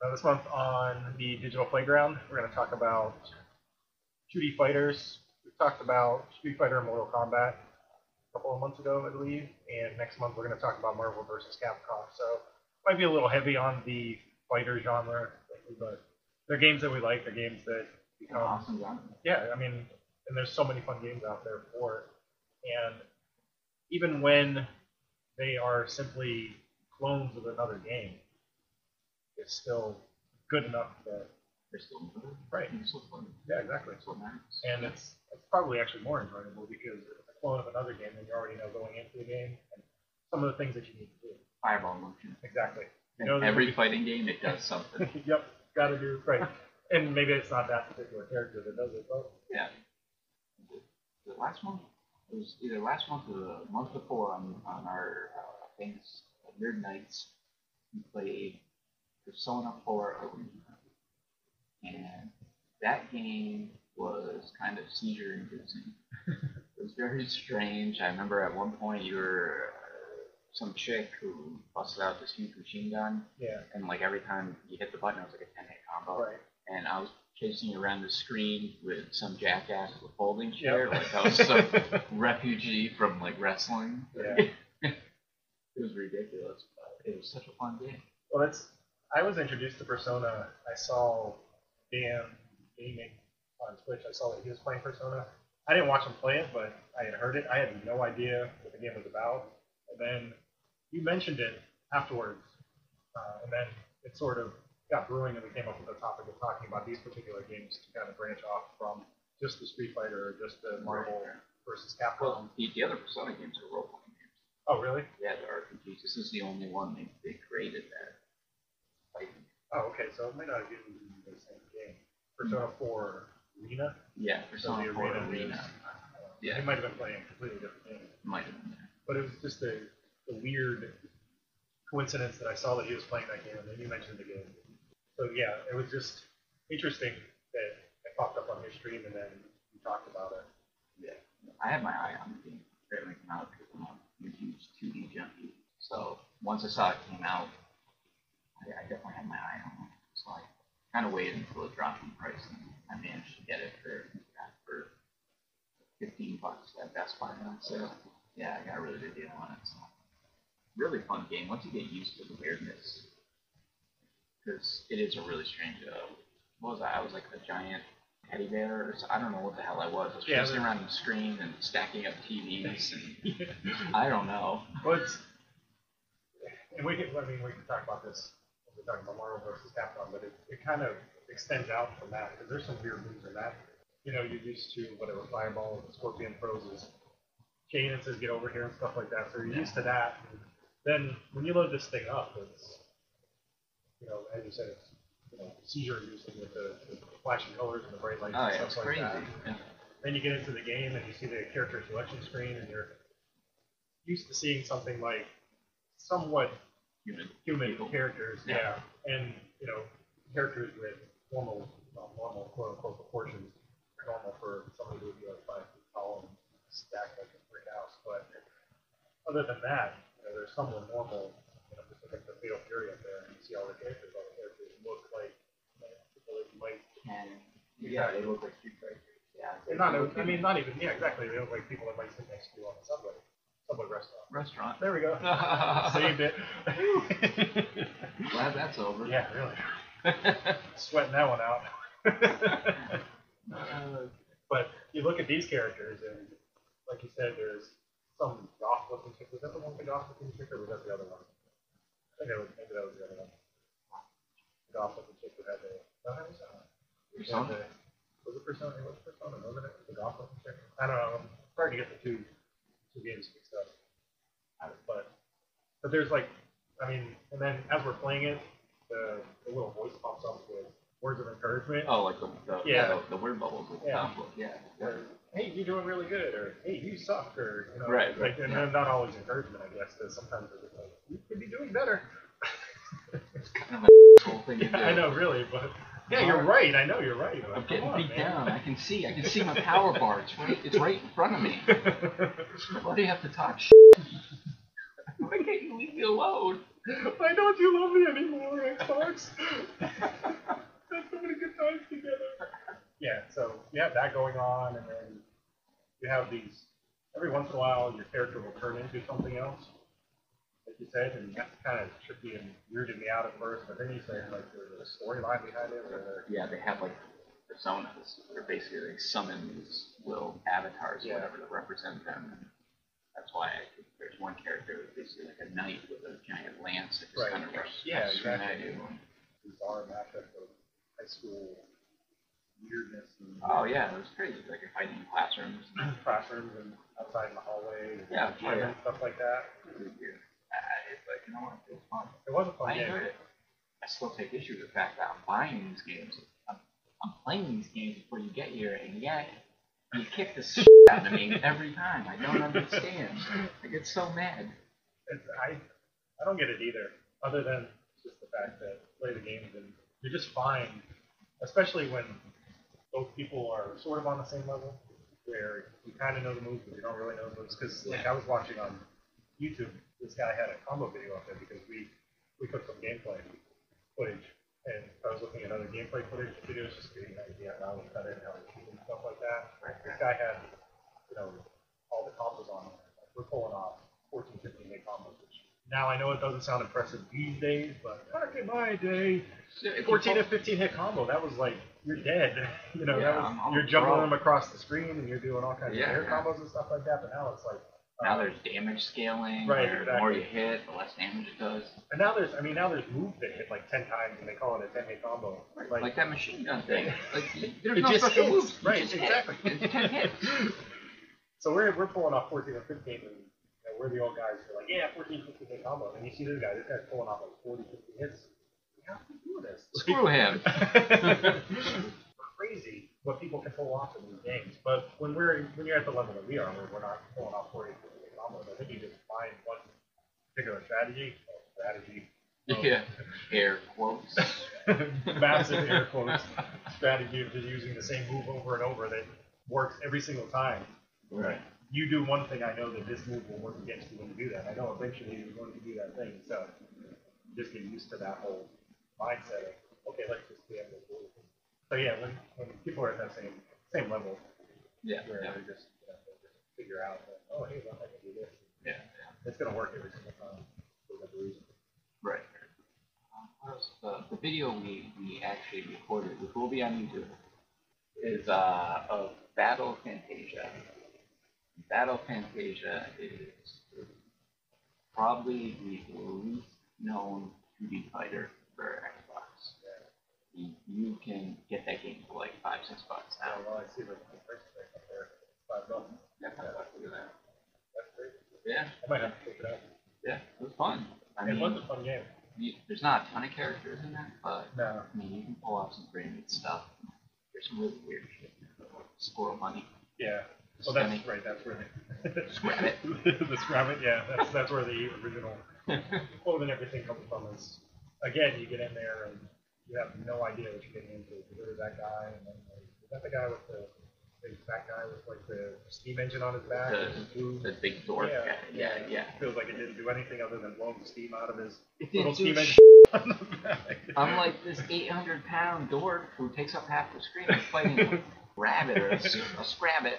Uh, this month on the Digital Playground, we're going to talk about 2D fighters. We've talked about Street Fighter and Mortal Kombat a couple of months ago, I believe, and next month we're going to talk about Marvel vs. Capcom. So might be a little heavy on the fighter genre, but they're games that we like. They're games that become awesome yeah, I mean, and there's so many fun games out there for it. And even when they are simply clones of another game, it's still good enough that They're still good. Right. They're still fun. yeah, exactly. That's what matters. And it's it's probably actually more enjoyable because it's a clone of another game, and you already know going into the game and some of the things that you need to do. Fireball motion. Exactly. In there's every be- fighting game, it does something. yep, got to do right. And maybe it's not that particular character that does it, but yeah. The, last month it was either last month or the month before on on our uh, famous Nerd Nights, we played Persona 4 Arena, and that game was kind of seizure inducing. it was very strange. I remember at one point you were some chick who busted out this huge machine gun, yeah, and like every time you hit the button, it was like a 10 hit combo. right. And I was chasing around the screen with some jackass with a folding chair. Yep. Like I was some refugee from like wrestling. Yeah. it was ridiculous, but it was such a fun game. Well, that's. I was introduced to Persona. I saw Dan gaming on Twitch. I saw that he was playing Persona, I didn't watch him play it, but I had heard it. I had no idea what the game was about. And then you mentioned it afterwards, uh, and then it sort of got brewing, and we came up with the topic of talking about these particular games to kind of branch off from just the Street Fighter or just the Marvel Right. versus Well, Capcom. the, the other Persona games are role playing games. Oh, really? Yeah, they're RPGs. This is the only one they, they created that. Fighting. Oh, okay. So it might not even be the same game. Persona 4 Arena. Yeah, So Persona the 4 Arena, Arena. is- Yeah. He might have been playing a completely different game. Might have been. But it was just a, a weird coincidence that I saw that he was playing that game, and then you mentioned the game. So yeah, it was just interesting that it popped up on your stream, and then you talked about it. Yeah. I had my eye on the game fairly came out because I'm a huge 2D junkie. So once I saw it came out, I, I definitely had my eye on it. So I kind of waited until it dropped in price, and I managed to get it for for 15 bucks at Best Buy sale. Yeah, I got a really good deal on it. So really fun game once you get used to the weirdness, because it is a really strange. Uh, what was I? I was like a giant teddy bear, or so, I don't know what the hell I was. I was Yeah, chasing around the screen and stacking up TVs, and I don't know. It's, and we can, I mean, we can talk about this when we're talking about Marvel versus Capcom, but it, it kind of extends out from that because there's some weird moves in that. You know, you're used to whatever Fireball, Scorpion throws chain get over here and stuff like that. So you're used to that. And then when you load this thing up, it's, you know, as you said, it's you know, seizure inducing with the, the flashing colors and the bright lights Oh and ah, yeah, it's stuff like crazy. that. Yeah. Then you get into the game and you see the character selection screen and you're used to seeing something like somewhat Human. human People. characters, Yeah. yeah. and you know characters with normal, well, normal quote unquote proportions, normal for somebody who would be like five feet tall and stacked like a brick house. But other than that, you know, there's someone normal. You know, just look at the Fatal Fury up there, and you see all the characters. All the characters look like you know, people that you might. And yeah, they look like Street Fighters. Yeah. They're not. I mean, not even. Yeah, exactly. They look like people that might sit next to you on the subway, subway restaurant. restaurant. There we go. Saved it. Glad that's over. yeah, really. Sweating that one out. Uh, but you look at these characters, and like you said, there's some goth looking chick. Was that the one with the goth looking chick, or was that the other one? I think that was, maybe that was the other one. The goth looking chick who had the. No, that was uh, who had Persona? the- Was it Persona? It was Persona, wasn't it? The looking chick. I don't know. I'm trying to get the two two games mixed up. Uh, But but there's like, I mean, and then as we're playing it, the, the little voice pops up with words of encouragement. Oh, like the, the Yeah. the, the word bubbles with Yeah. the conflict. Yeah. Hey, you're doing really good, or hey, you suck, or you know, Right, like, right, and yeah. not always encouragement, I guess, because sometimes they're like, you could be doing better. It's kind of a cool thing to do. I know, really, but yeah, you're right. I know you're right. I'm getting on, beat man. down. I can see. I can see my power bar. It's right. It's right in front of me. Why do you have to talk shit? Why can't you leave me alone? Why don't you love me anymore, Xbox? Had so many good times together. Yeah, so have that going on, and then you have these. Every once in a while, your character will turn into something else, like you said, and that's kind of tricky and weirded me out at first. But then you say like there's a storyline behind it, or Yeah, they have like personas. They're basically they summon these little avatars, or Yeah. whatever, to represent them. And that's why I there's one character who's basically like a knight with a giant lance that just Right. kind of rushes Yeah, straight at exactly. you. bizarre mashup of high school weirdness and Oh yeah, it was crazy. Like you're fighting in classrooms. Classrooms and outside in the hallway, and Yeah, gym yeah. and stuff like that. really weird. Uh, it's like you know what? It was fun. It was a fun I game. enjoyed it. I still take issue with the fact that I'm buying these games. I'm, I'm playing these games before you get here, and yet you kick the shit out of me every time. I don't understand. I get so mad. It's, I I don't get it either, other than just the fact that play the games and you're just fine, especially when both people are sort of on the same level, where you kind of know the moves but you don't really know the moves. Because like I was watching on YouTube, this guy had a combo video up there because we we took some gameplay footage. And I was looking at other gameplay footage videos just getting an idea of how we cut it, how we shoot and stuff like that. This guy had, you know, all the combos on. Like, we're pulling off 14, 15 hit combos, now I know it doesn't sound impressive these days, but back in my day, you 14 pull- to 15 hit combo, that was like you're dead. You know, Yeah, that was, I'm- I'm you're jumping pro. them across the screen and you're doing all kinds Yeah, of air yeah. combos and stuff like that. But now it's like Now uh, there's damage scaling, Right, where the more you hit, the less damage it does. and now there's I mean now there's moves that hit like 10 times and they call it a 10 hit combo. Like, that machine gun thing. Like there's it no just special hits. moves. Right, hit. exactly. It's 10 hits. So we're, we're pulling off 14 or 15 and you know, we're the old guys who are like, yeah, 14, 15 hit combo. And you see this guy, this guy's pulling off like 40, 50 hits. How do you do this? Screw him. Crazy what people can pull off in these games. But when we're when you're at the level that we are, where we're not pulling off 40, 50 hit combos, I think you just find one particular strategy, strategy, Yeah. Air quotes. massive air quotes strategy of just using the same move over and over that works every single time. Right. You do one thing, I know that this move will work against you when you do that. I know eventually you're going to do that thing, so just get used to that whole mindset of okay, let's just be able to do it. So yeah, when, when people are at that same same level Yeah. where Yeah. they just, you know, they just figure out that oh hey, well, I can do this. Yeah. yeah. It's gonna work every single time for whatever reason. Right. The, the video we, we actually recorded, which will be on YouTube, is uh, of Battle Fantasia. Battle Fantasia is probably the least known 2D fighter for Xbox. You, you can get that game for like five, six bucks Yeah, now. well, I see the the price tag up there, five bucks. Yeah, five bucks, look at that. That's great. Yeah, I might have to pick it up. yeah, it was fun. I it mean, was a fun game. you, there's not a ton of characters in that, but No. I mean, you can pull off some pretty neat stuff. There's some really weird shit. Squirrel money. Yeah. Well, that's Stunning. right. That's where the Scrab it. the scrab it. Yeah, that's that's where the original quote and everything comes from. Is again, you get in there and you have no idea what you're getting into. There's that guy, and then like, is that the guy with the big fat guy with like the steam engine on his back? The- and blue? the big dwarf Yeah. guy. Yeah, yeah. Feels like it didn't do anything other than blow the steam out of his It little didn't steam sh- engine on the back. I'm like this 800 pound dwarf who takes up half the screen and fighting a rabbit or a scrabbit,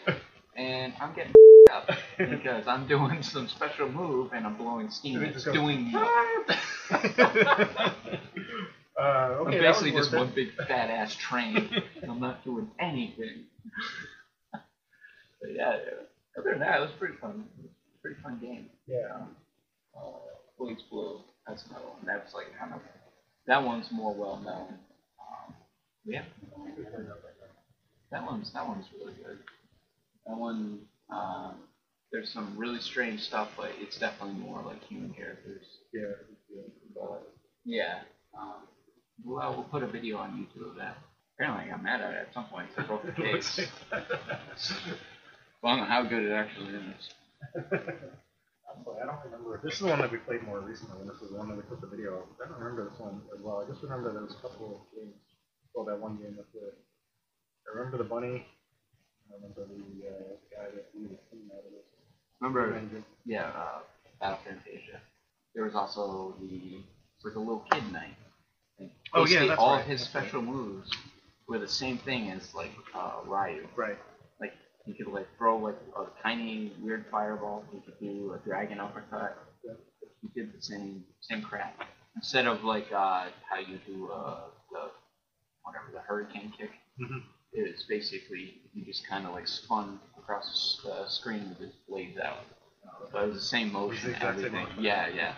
and I'm getting up because I'm doing some special move and I'm blowing steam. It's doing uh, I'm okay, that was basically just worth one big fat ass train. and I'm not doing anything. but yeah, other than that, it was pretty fun. It was pretty fun game. Yeah. Um, uh, BlazBlue, that's another one. That's like kind of that one's more well known. Um, yeah, that one's that one's really good. That one, um, there's some really strange stuff, but it's definitely more like human characters. Yeah. But yeah, um, well, we'll put a video on YouTube of that. Apparently, I got mad at it at some point. I broke the case. Well, I don't know how good it actually is. Honestly, I don't remember. This is the one that we played more recently, and this is the one that we put the video of. I don't remember this one as well. I just remember there was a couple of games. Well, that one game with the. I remember the bunny. I remember the uh, guy that blew the steam out of this. Remember, engine. yeah, uh, Battle Fantasia. There was also the it's like a little kid knight. And Oh, yeah, basically that's all right, of his that's right. special moves were the same thing as like uh, Ryu. Right. Like he could like throw like a tiny weird fireball. He could do a dragon uppercut. Yeah. He did the same same crap. Instead of like uh, how you do uh, the whatever the hurricane kick. Mhm. It's basically you just kind of like spun across the screen with his blades out. But it was the same motion, exact same everything. motion. Yeah, yeah.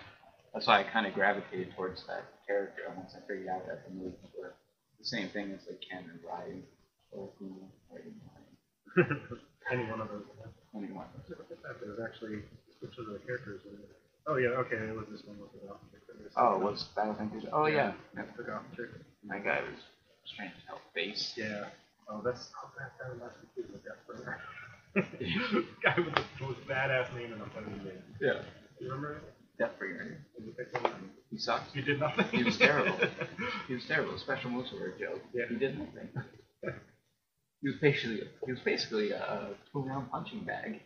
That's why I kind of gravitated towards that character once I figured out that the moves were the same thing as like Ken and Ryan. Or who, or Ryan. Any one of those. Yeah. Anyone. Look at that. There's actually switches of the characters. Oh yeah. Okay. It was this one with the off chick. Oh, it was Battle Fantasia? Oh, yeah. Yeah. Took off chick. My guy was strange as hell face. Yeah. Oh, that's oh, that guy reminds me too of Deathbringer. guy with the most badass name in the fucking game. Yeah. You remember it? Deathbringer. Did you pick him? He sucks. You did nothing. He was terrible. He was terrible. Special moves were a joke. Yeah. He did nothing. He was basically he was basically a two round punching bag.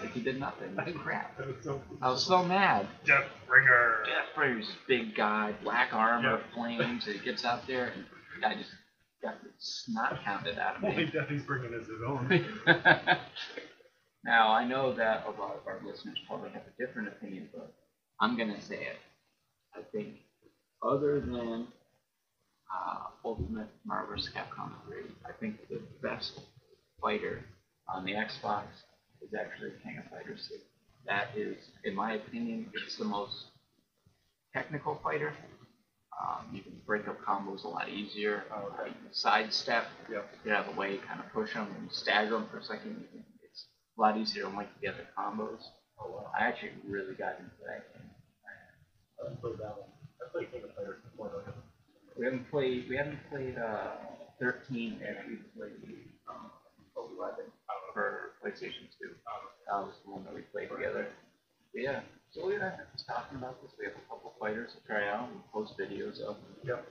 Like he did nothing. It was crap. That was so. I was so mad. Deathbringer. Deathbringer's big guy, black armor, Yeah. flames. He gets out there and the guy just got the snot pounded out of Only me. death he's bringing is his own. now I know that a lot of our listeners probably have a different opinion, but I'm gonna say it. I think other than uh, Ultimate Marvel. Capcom 3, I think the best fighter on the Xbox is actually King of Fighters 2. That is, in my opinion, it's the most technical fighter. Um, you can break up combos a lot easier. Oh, okay. Uh, you can sidestep. Yep. You have a way to kind of push them and stagger them for a second. You can, it's a lot easier to link together combos. Oh wow. I actually really got into that game. I haven't played that one. I played King of Fighters before though. We haven't played. We haven't played uh, 13 yet. We played um, 11 for PlayStation 2. That was the one that we played together. But yeah. So we are just talking about this. We have a couple fighters to try out and post videos of. Yep.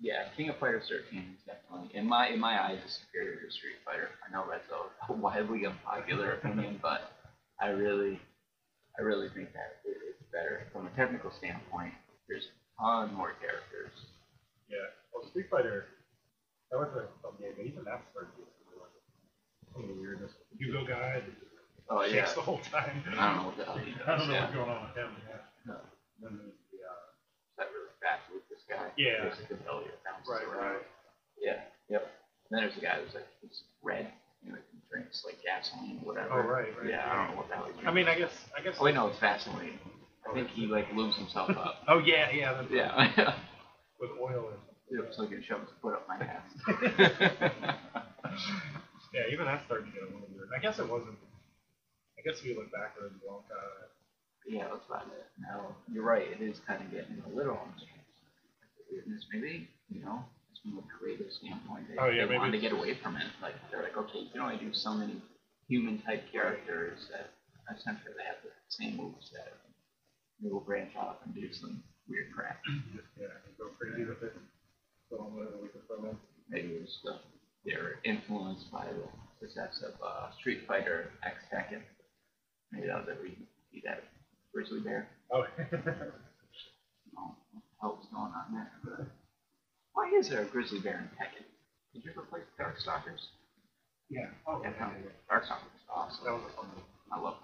Yeah, King of Fighters 13 is definitely, in my in my eyes, is superior to Street Fighter. I know that's a widely unpopular opinion, but I really, I really think that it's better from a technical standpoint. There's a ton more characters. Yeah. Well, Street Fighter, that was a fun game, but even that started to get of the weirdness. Hugo guy, Oh yeah, shakes the whole time. I don't know what the hell he does. I don't know yeah. what's going on with him. Yeah. No. And then there's the, uh, that really fast with this guy. Yeah. Basically, Elliot bounces right, around. right. Yeah. Yep. And then there's a guy who's like who's red. You know, he drinks like gasoline, whatever. Oh, right, right. Yeah, I don't know what the hell he drinks. I mean, I guess, I guess. Oh wait, no, it's Vaseline. I think he like lubes himself up. Oh yeah, yeah. That's yeah. With oil and. Yep, so he can shove his foot up my ass. Yeah, even that started to get a little weird. I guess it wasn't. I guess if you look backwards, a long time. yeah, that's about it. No, you're right. It is kind of getting a little on the weirdness. Maybe you know, from a creative standpoint, they, Oh, yeah, they maybe wanted to get away from it. Like they're like, okay, you can only do so many human type characters that essentially they have the same moves that maybe we'll branch off and do some weird crap. Yeah, go crazy with it. Throw in whatever we can throw in. Maybe it was the, they're influenced by the success of uh, Street Fighter X Tekken. Maybe that was a reason see that grizzly bear. Oh. Know what was going on there. But why is there a grizzly bear in Tekken? Did you ever play Darkstalkers? yeah. Oh, Yeah, yeah. Darkstalkers is awesome. That was a fun one. I love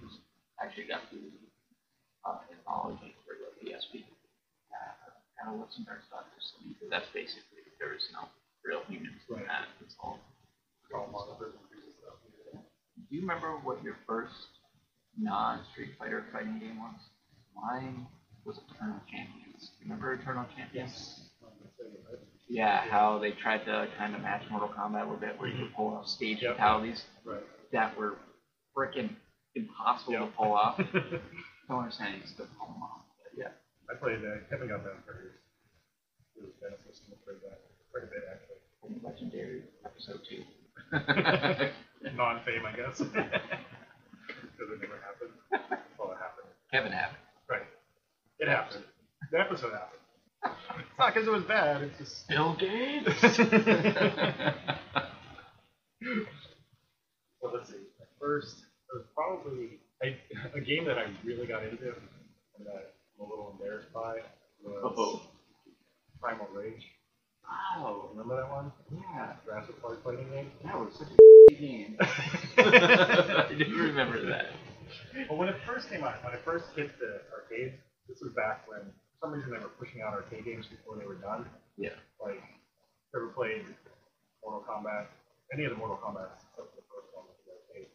those. I actually got the uh, anthology for the PSP. Uh, kind of love some Darkstalkers. I mean, that's basically there is no real humans in Right. that. It's all. All monsters and stuff. Do you remember what your first non-Street Fighter fighting game was? Mine was Eternal Champions. Remember Eternal Champions? Yeah, how they tried to kind of match Mortal Kombat a little bit, where you could pull off stage Yep. fatalities Right. that were freaking impossible to pull off. Don't understand you still pull them off. But yeah. I played that. Kevin got that for his. It was and I played that quite a bit actually. Legendary episode two. Non-fame, I guess. Because it never happened. Well, it happened. Kevin happened. Right. It happened. The episode happened. It's not because it was bad. It's just. Bill Gates. Well, let's see. First, it was probably a, a game that I really got into and that I'm a little embarrassed by was Oh. Primal Rage. wow. Remember that one? Yeah. Jurassic Park fighting game. That was such a game. I do remember that. Well, when it first came out, when it first hit the arcades, this was back when for some reason they were pushing out arcade games before they were done. Yeah. Like, ever played Mortal Kombat? Any of the Mortal Kombat except for the first one, which was arcade.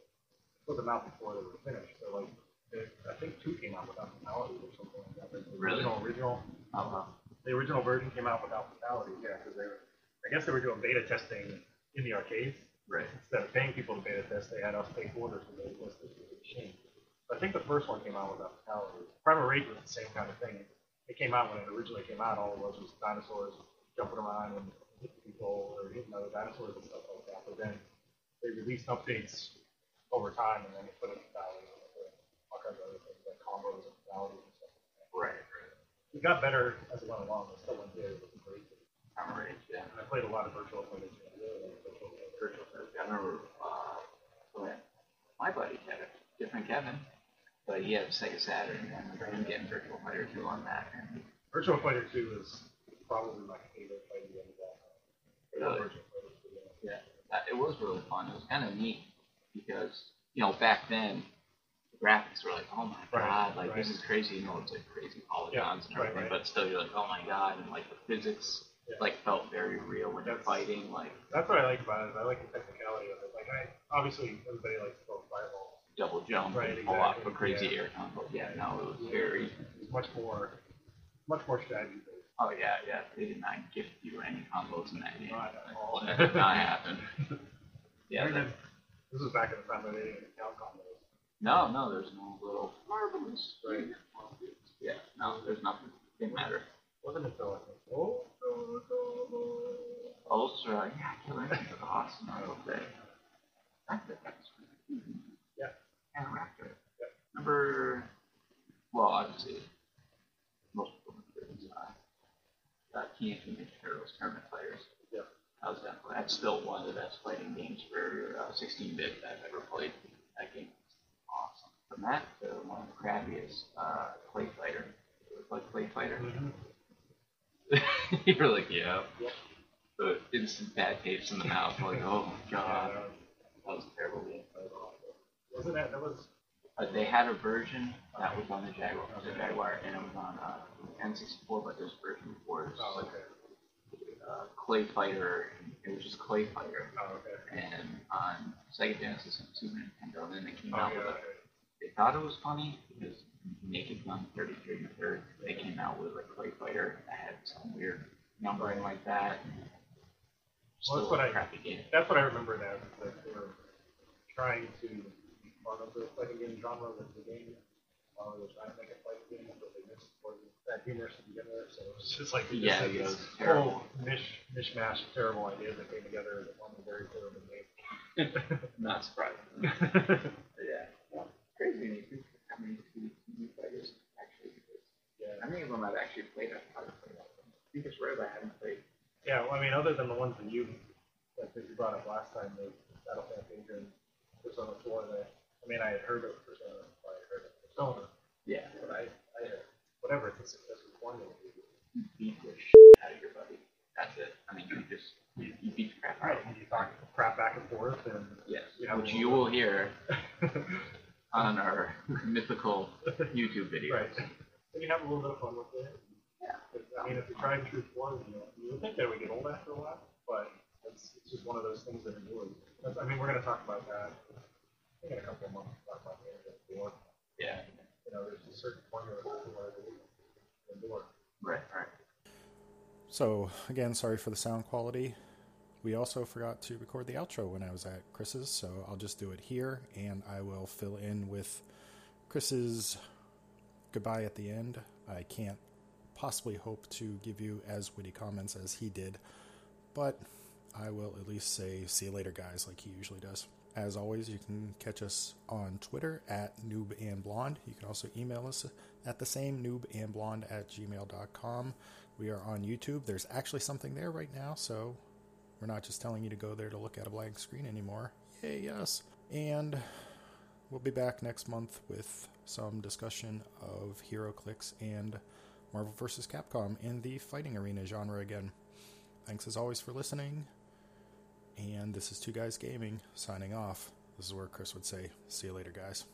Put them out before they were finished. So like, it, I think two came out without fatalities or something like that. The Really? original, original, wow. the original version came out without fatalities. Yeah, because they were, I guess they were doing beta testing in the arcades Right. instead of paying people to beta test, they had us pay for beta test this was a machine. I think the first one came out without fatalities. Primal Rage was the same kind of thing. It came out when it originally came out. All it was was dinosaurs jumping around and hitting people or hitting other dinosaurs and stuff like that. But then they released updates over time, and then they put in fatalities and all kinds of other things like combos and fatalities and stuff like that. Right, right. It got better as it went along. It still went good. It was great. I'm rage, yeah. And I played a lot of virtual footage. I really like virtual footage. Virtual. I remember uh, my buddy had a different Kevin, but he had a Sega Saturn, and I remember him getting Virtual Fighter 2 on that. Virtual Fighter 2 is probably my favorite fighting game of all time. Really? Virtual Fighter 2, yeah. yeah, uh, it was really fun. It was kind of neat because, you know, back then, the graphics were like, oh my Right, god, like this is crazy. You know, it's like crazy polygons and everything, right. but still you're like, oh my god, and like the physics Yeah. like felt very real when you're fighting. Like That's what I like about it. I like the technicality of it. Like I obviously everybody likes to throw a fireball. Double jump Right, and pull off a exactly, crazy air combo. Yeah, no, it was very. It's much more, much more strategy based. Oh yeah, yeah. They did not gift you any combos in that game. Not at all. That did not happen. Yeah. That- this was back in the time when they didn't count combos. no, no, there's no little marvelous. Right. Yeah, no, there's nothing. Didn't matter. Wasn't until I think, oh, oh, oh, oh. Ultra, yeah, Killer Instinct was awesome. I love that. That's Yeah. And Riptor. Yeah. Number, well, obviously, most people know this, uh, uh, Mutant Ninja Turtles Tournament Players. Yeah. That was definitely, that's still one of the best fighting games for uh, 16-bit that I've ever played. That game was awesome. From that to one of the crappiest, uh, Clay Fighter. Like Clay Fighter. Mhm. You're like, yeah. Yep. The instant bad taste in the mouth, like, oh my god, that was a terrible game. Wasn't that, that was, Uh, they had a version that was on the Jaguar, the Jaguar, and it was on uh, N64, but this version was oh, like okay. uh, Clay Fighter. And it was just Clay Fighter, Oh, okay. and on Sega Genesis and Super Nintendo, and then they came Oh, out yeah, with a. okay. They thought it was funny because Naked Gun 33 and a third, they came out with a Clay Fighter that had some weird numbering like that. Well, that's what I- crappy game. That's what I remember now, is that they were trying to part of the fighting game genre with the game. While they were trying to make a fighting game, but they missed was that humorous to begin with, so it was just like they just Yeah, had this terrible. whole mish mishmash of terrible ideas that came together in one very terrible game. Not surprising. yeah. Well, crazy when you think how many TV TV fighters actually exist. yeah. How many of them I've actually played? I've probably played all of them. I think it's rare that I haven't played. Yeah, well, I mean, other than the ones that you, like that you brought up last time, the Battle Fantasia and Persona 4, that, I mean, I had heard of Persona, I had heard of Persona, Yeah. but I, I had, whatever, it's a successful formula. You beat the shit out of your buddy. That's it. I mean, you just you, you beat the crap out Right, of him. and you talk crap back and forth, and Yes. Have Which you will hear on our mythical YouTube videos. right. Then you have a little bit of fun with it. Yeah. I mean, if you try and true form, you know, you would think they would get old after a while, but it's, it's just one of those things that endures. That's, I mean, we're going to talk about that. I think in a couple of months, we'll talk about the internet before. Yeah. You know, there's a certain formula to where they endure. Right. Right. So, again, sorry for the sound quality. We also forgot to record the outro when I was at Chris's, so I'll just do it here and I will fill in with Chris's goodbye at the end. I can't possibly hope to give you as witty comments as he did, but I will at least say see you later, guys, like he usually does. As always, you can catch us on Twitter at noob and blonde. You can also email us at the same noob and blonde at gmail.com. We are on YouTube. There's actually something there right now, so we're not just telling you to go there to look at a blank screen anymore. Yay, yes. And we'll be back next month with some discussion of HeroClix and Marvel vs. Capcom in the fighting arena genre again. Thanks as always for listening. And this is Two Guys Gaming signing off. This is where Chris would say, See you later, guys.